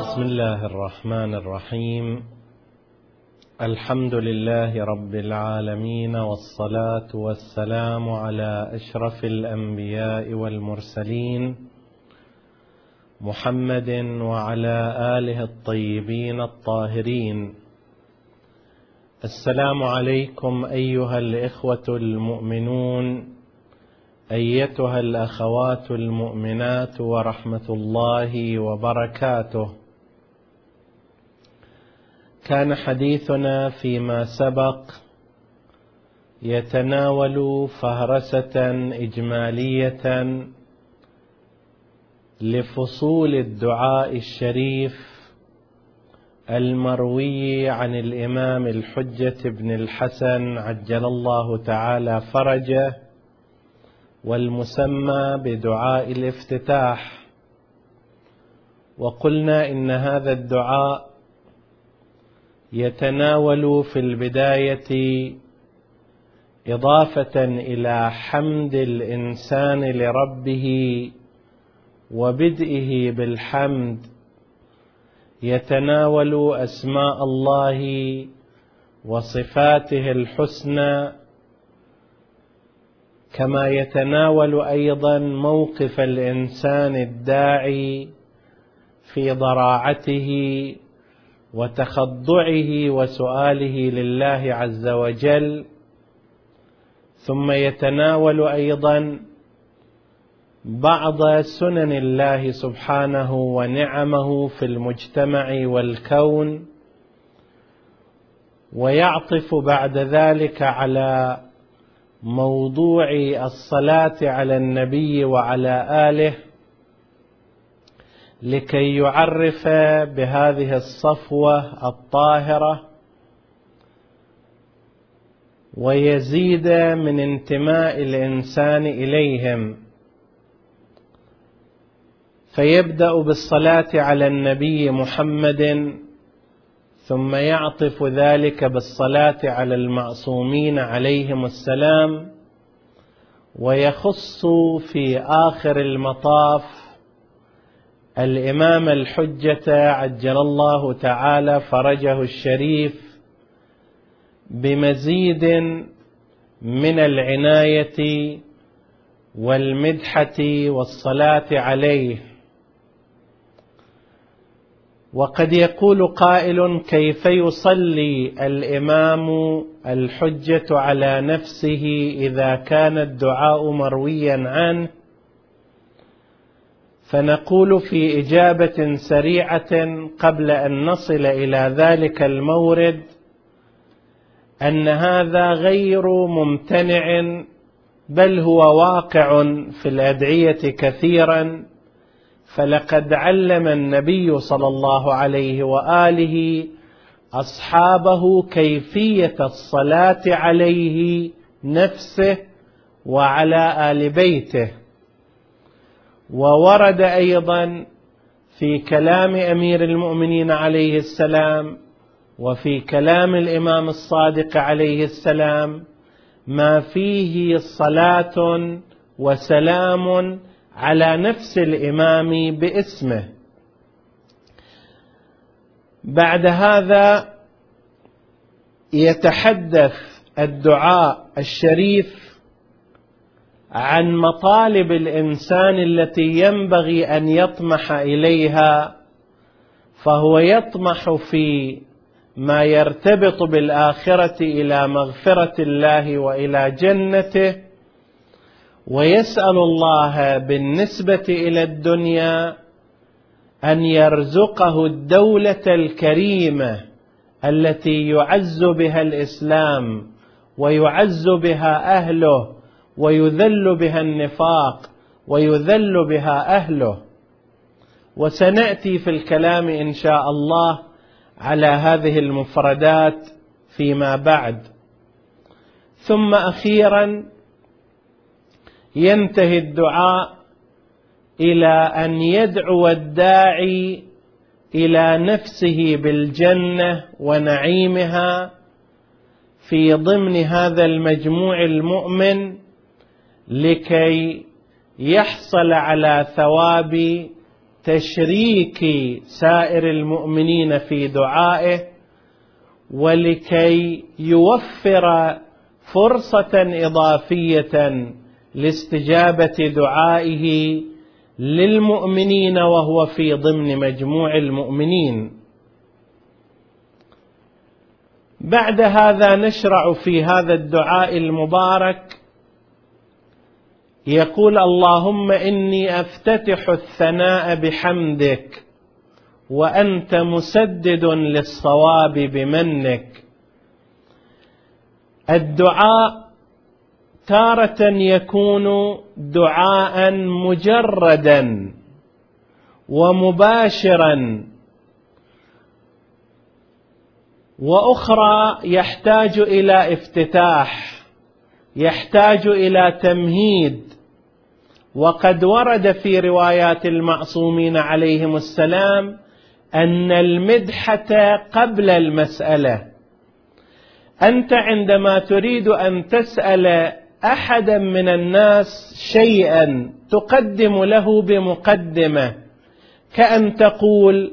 بسم الله الرحمن الرحيم. الحمد لله رب العالمين والصلاة والسلام على أشرف الأنبياء والمرسلين محمد وعلى آله الطيبين الطاهرين. السلام عليكم أيها الإخوة المؤمنون أيتها الأخوات المؤمنات ورحمة الله وبركاته. كان حديثنا فيما سبق يتناول فهرسة إجمالية لفصول الدعاء الشريف المروي عن الإمام الحجة بن الحسن عجل الله تعالى فرجه والمسمى بدعاء الافتتاح. وقلنا إن هذا الدعاء يتناول في البداية إضافة إلى حمد الإنسان لربه وبدئه بالحمد يتناول أسماء الله وصفاته الحسنى كما يتناول أيضا موقف الإنسان الداعي في ضراعته وتخضعه وسؤاله لله عز وجل ثم يتناول أيضا بعض سنن الله سبحانه ونعمه في المجتمع والكون ويعطف بعد ذلك على موضوع الصلاة على النبي وعلى آله لكي يعرف بهذه الصفوة الطاهرة ويزيد من انتماء الإنسان إليهم. فيبدأ بالصلاة على النبي محمد ثم يعطف ذلك بالصلاة على المعصومين عليهم السلام ويخص في آخر المطاف الإمام الحجة عجل الله تعالى فرجه الشريف بمزيد من العناية والمدحة والصلاة عليه. وقد يقول قائل كيف يصلي الإمام الحجة على نفسه إذا كان الدعاء مرويا عنه؟ فنقول في إجابة سريعة قبل أن نصل إلى ذلك المورد أن هذا غير ممتنع بل هو واقع في الأدعية كثيرا. فلقد علم النبي صلى الله عليه وآله أصحابه كيفية الصلاة عليه نفسه وعلى آل بيته. وورد أيضا في كلام أمير المؤمنين عليه السلام وفي كلام الإمام الصادق عليه السلام ما فيه صلاة وسلام على نفس الإمام باسمه. بعد هذا يتحدث الدعاء الشريف عن مطالب الإنسان التي ينبغي أن يطمح إليها فهو يطمح في ما يرتبط بالآخرة إلى مغفرة الله وإلى جنته ويسأل الله بالنسبة إلى الدنيا أن يرزقه الدولة الكريمة التي يعز بها الإسلام ويعز بها أهله ويذل بها النفاق ويذل بها أهله. وسنأتي في الكلام إن شاء الله على هذه المفردات فيما بعد. ثم أخيرا ينتهي الدعاء إلى أن يدعو الداعي إلى نفسه بالجنة ونعيمها في ضمن هذا المجموع المؤمن لكي يحصل على ثواب تشريك سائر المؤمنين في دعائه ولكي يوفر فرصة إضافية لاستجابة دعائه للمؤمنين وهو في ضمن مجموع المؤمنين. بعد هذا نشرع في هذا الدعاء المبارك يقول اللهم إني أفتتح الثناء بحمدك وأنت مسدد للصواب بمنك. الدعاء تارة يكون دعاء مجردا ومباشرا وأخرى يحتاج إلى افتتاح. يحتاج إلى تمهيد. وقد ورد في روايات المعصومين عليهم السلام أن المدحة قبل المسألة. أنت عندما تريد أن تسأل أحدا من الناس شيئا تقدم له بمقدمة كأن تقول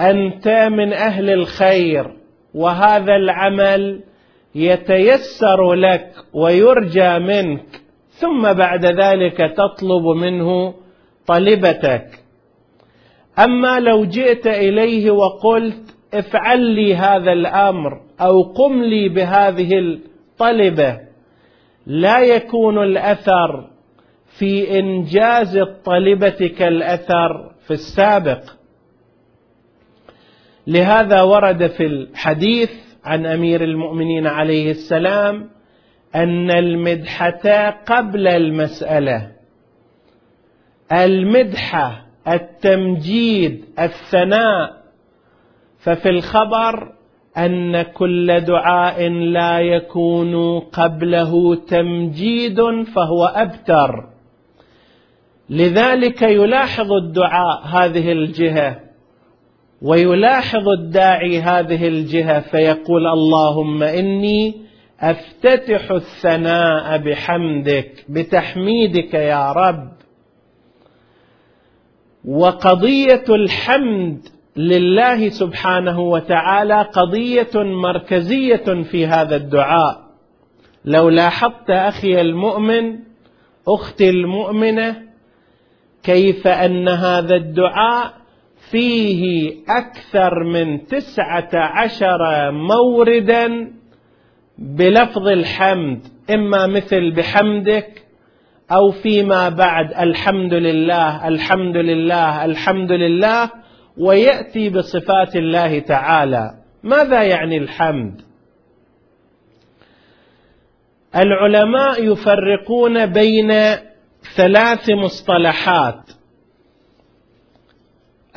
أنت من أهل الخير وهذا العمل يتيسر لك ويرجى منك ثم بعد ذلك تطلب منه طلبتك. أما لو جئت إليه وقلت افعل لي هذا الأمر أو قم لي بهذه الطلبة لا يكون الأثر في إنجاز الطلبه كالاثر في السابق. لهذا ورد في الحديث عن أمير المؤمنين عليه السلام أن المدحة قبل المسألة. المدحة التمجيد الثناء. ففي الخبر أن كل دعاء لا يكون قبله تمجيد فهو أبتر. لذلك يلاحظ الدعاء هذه الجهة ويلاحظ الداعي هذه الجهة فيقول اللهم إني أفتتح الثناء بحمدك بتحميدك يا رب. وقضية الحمد لله سبحانه وتعالى قضية مركزية في هذا الدعاء. لو لاحظت أخي المؤمن أختي المؤمنة كيف أن هذا الدعاء فيه أكثر من تسعة عشر موردا بلفظ الحمد إما مثل بحمدك أو فيما بعد الحمد لله الحمد لله الحمد لله ويأتي بصفات الله تعالى. ماذا يعني الحمد؟ العلماء يفرقون بين ثلاث مصطلحات.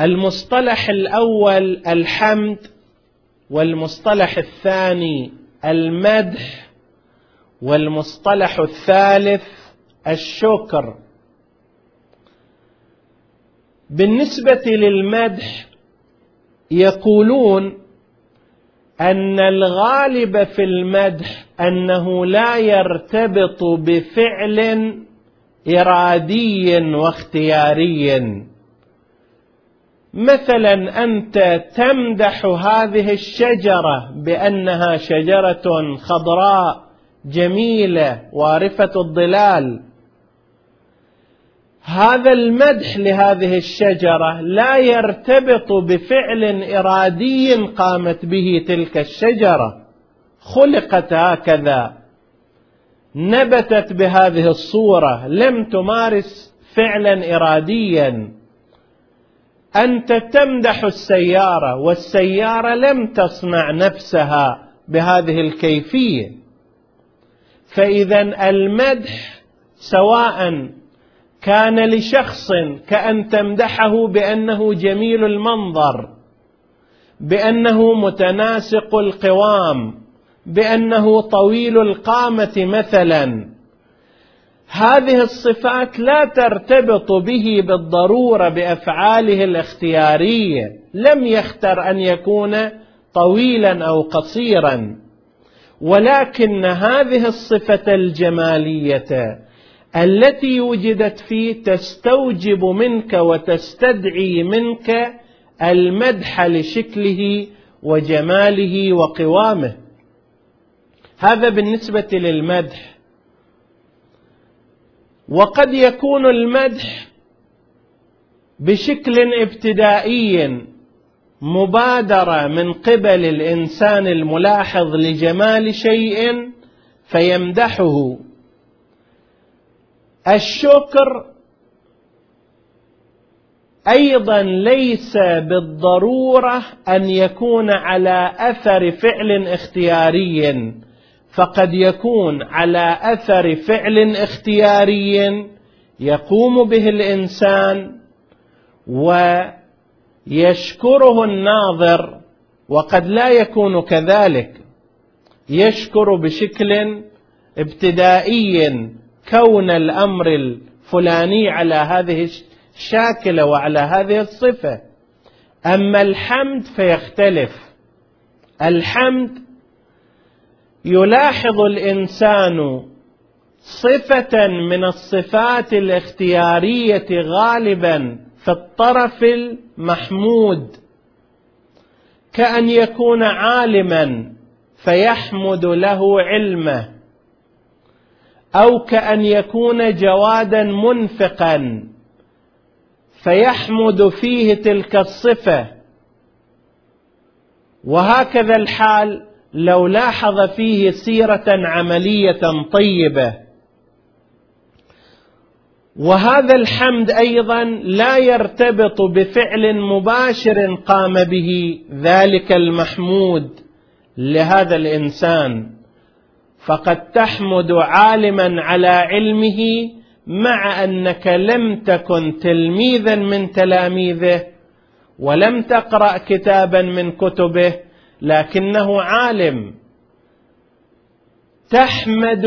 المصطلح الأول الحمد والمصطلح الثاني المدح والمصطلح الثالث الشكر. بالنسبة للمدح يقولون أن الغالب في المدح أنه لا يرتبط بفعل إرادي واختياري. مثلا أنت تمدح هذه الشجرة بأنها شجرة خضراء جميلة وارفه الظلال. هذا المدح لهذه الشجرة لا يرتبط بفعل إرادي قامت به تلك الشجرة. خلقت هكذا. نبتت بهذه الصورة. لم تمارس فعلا اراديا. أنت تمدح السيارة والسيارة لم تصنع نفسها بهذه الكيفية. فإذا المدح سواء كان لشخص كأن تمدحه بأنه جميل المنظر بأنه متناسق القوام بأنه طويل القامة مثلا هذه الصفات لا ترتبط به بالضرورة بأفعاله الاختيارية. لم يختر أن يكون طويلا أو قصيرا. ولكن هذه الصفة الجمالية التي وجدت فيه تستوجب منك وتستدعي منك المدح لشكله وجماله وقوامه. هذا بالنسبة للمدح. وقد يكون المدح بشكل ابتدائي مبادرة من قبل الإنسان الملاحظ لجمال شيء فيمدحه. الشكر أيضا ليس بالضرورة أن يكون على أثر فعل اختياري. فقد يكون على أثر فعل اختياري يقوم به الإنسان ويشكره الناظر وقد لا يكون كذلك. يشكر بشكل ابتدائي كون الأمر الفلاني على هذه الشاكلة وعلى هذه الصفة. أما الحمد فيختلف. الحمد يلاحظ الإنسان صفة من الصفات الاختيارية غالبا في الطرف المحمود. كأن يكون عالما فيحمد له علمه. أو كأن يكون جوادا منفقا فيحمد فيه تلك الصفة. وهكذا الحال لو لاحظ فيه سيرة عملية طيبة. وهذا الحمد أيضا لا يرتبط بفعل مباشر قام به ذلك المحمود لهذا الإنسان. فقد تحمد عالما على علمه مع أنك لم تكن تلميذا من تلاميذه ولم تقرأ كتابا من كتبه لكنه عالم. تحمد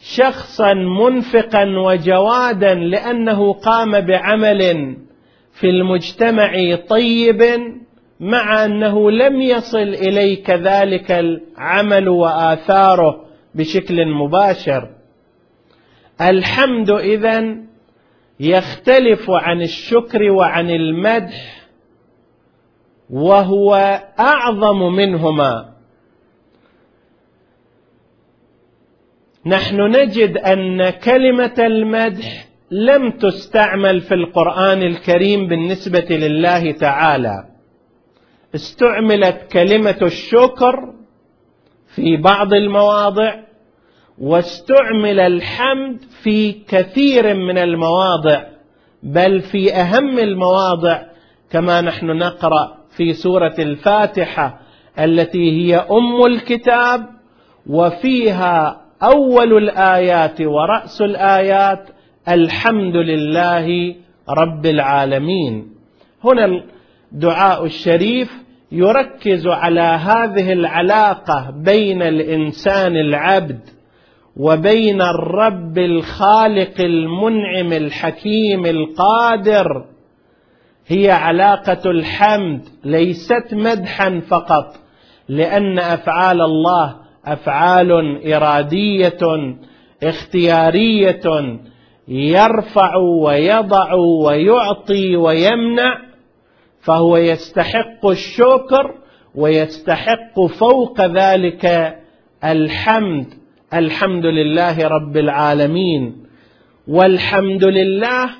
شخصا منفقا وجوادا لأنه قام بعمل في المجتمع طيب مع أنه لم يصل إليك ذلك العمل وآثاره بشكل مباشر. الحمد اذا يختلف عن الشكر وعن المدح وهو أعظم منهما. نحن نجد أن كلمة المدح لم تستعمل في القرآن الكريم بالنسبة لله تعالى. استعملت كلمة الشكر في بعض المواضع واستعمل الحمد في كثير من المواضع بل في أهم المواضع كما نحن نقرأ في سورة الفاتحة التي هي أم الكتاب وفيها أول الآيات ورأس الآيات الحمد لله رب العالمين. هنا الدعاء الشريف يركز على هذه العلاقة بين الإنسان العبد وبين الرب الخالق المنعم الحكيم القادر هي علاقة الحمد ليست مدحا فقط لأن أفعال الله أفعال إرادية اختيارية يرفع ويضع ويعطي ويمنع فهو يستحق الشكر ويستحق فوق ذلك الحمد. الحمد لله رب العالمين. والحمد لله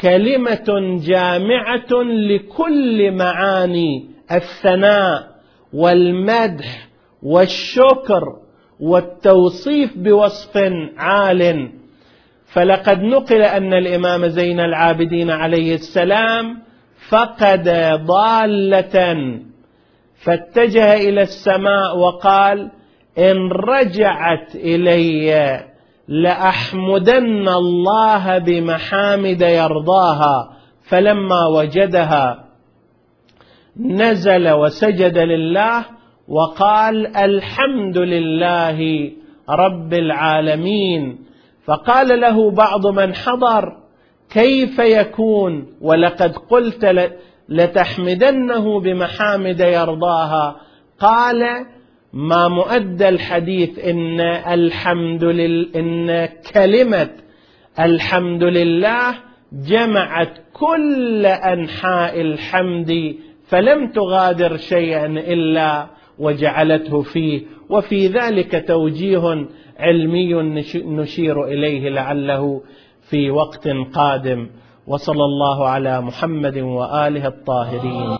كلمة جامعة لكل معاني الثناء والمدح والشكر والتوصيف بوصف عال. فلقد نقل أن الإمام زين العابدين عليه السلام فقد ضالة فاتجه إلى السماء وقال إن رجعت إلي لأحمدن الله بمحامد يرضاها فلما وجدها نزل وسجد لله وقال الحمد لله رب العالمين. فقال له بعض من حضر كيف يكون؟ ولقد قلت لتحمدنه بمحامد يرضاها. قال ما مؤدى الحديث إن الحمد لله إن كلمة الحمد لله جمعت كل أنحاء الحمد فلم تغادر شيئا إلا وجعلته فيه وفي ذلك توجيه علمي نشير إليه لعله في وقت قادم. وصلى الله على محمد وآله الطاهرين.